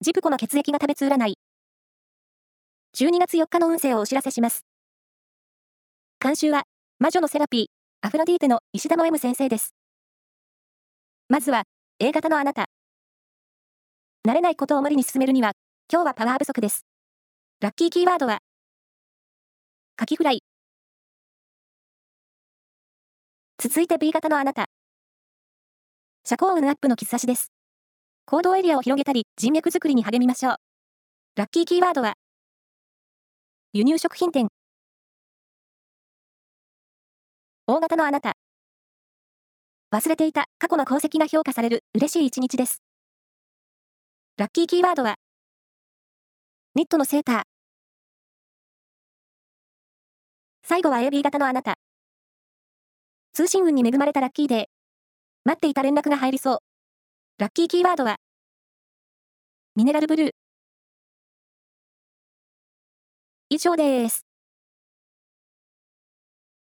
ジプコの血液が食べつ占い。12月4日の運勢をお知らせします。監修は、魔女のセラピー、アフロディーテの石田の M 先生です。まずは、A 型のあなた。慣れないことを無理に進めるには、今日はパワー不足です。ラッキーキーワードは、カキフライ。続いて B 型のあなた。社交運アップの兆しです。行動エリアを広げたり、人脈作りに励みましょう。ラッキーキーワードは、輸入食品店。大型のあなた。忘れていた過去の功績が評価される嬉しい一日です。ラッキーキーワードは、ニットのセーター。最後は AB 型のあなた。通信運に恵まれたラッキーデー。待っていた連絡が入りそう。ラッキーキーワードは、ミネラルブルー。以上です。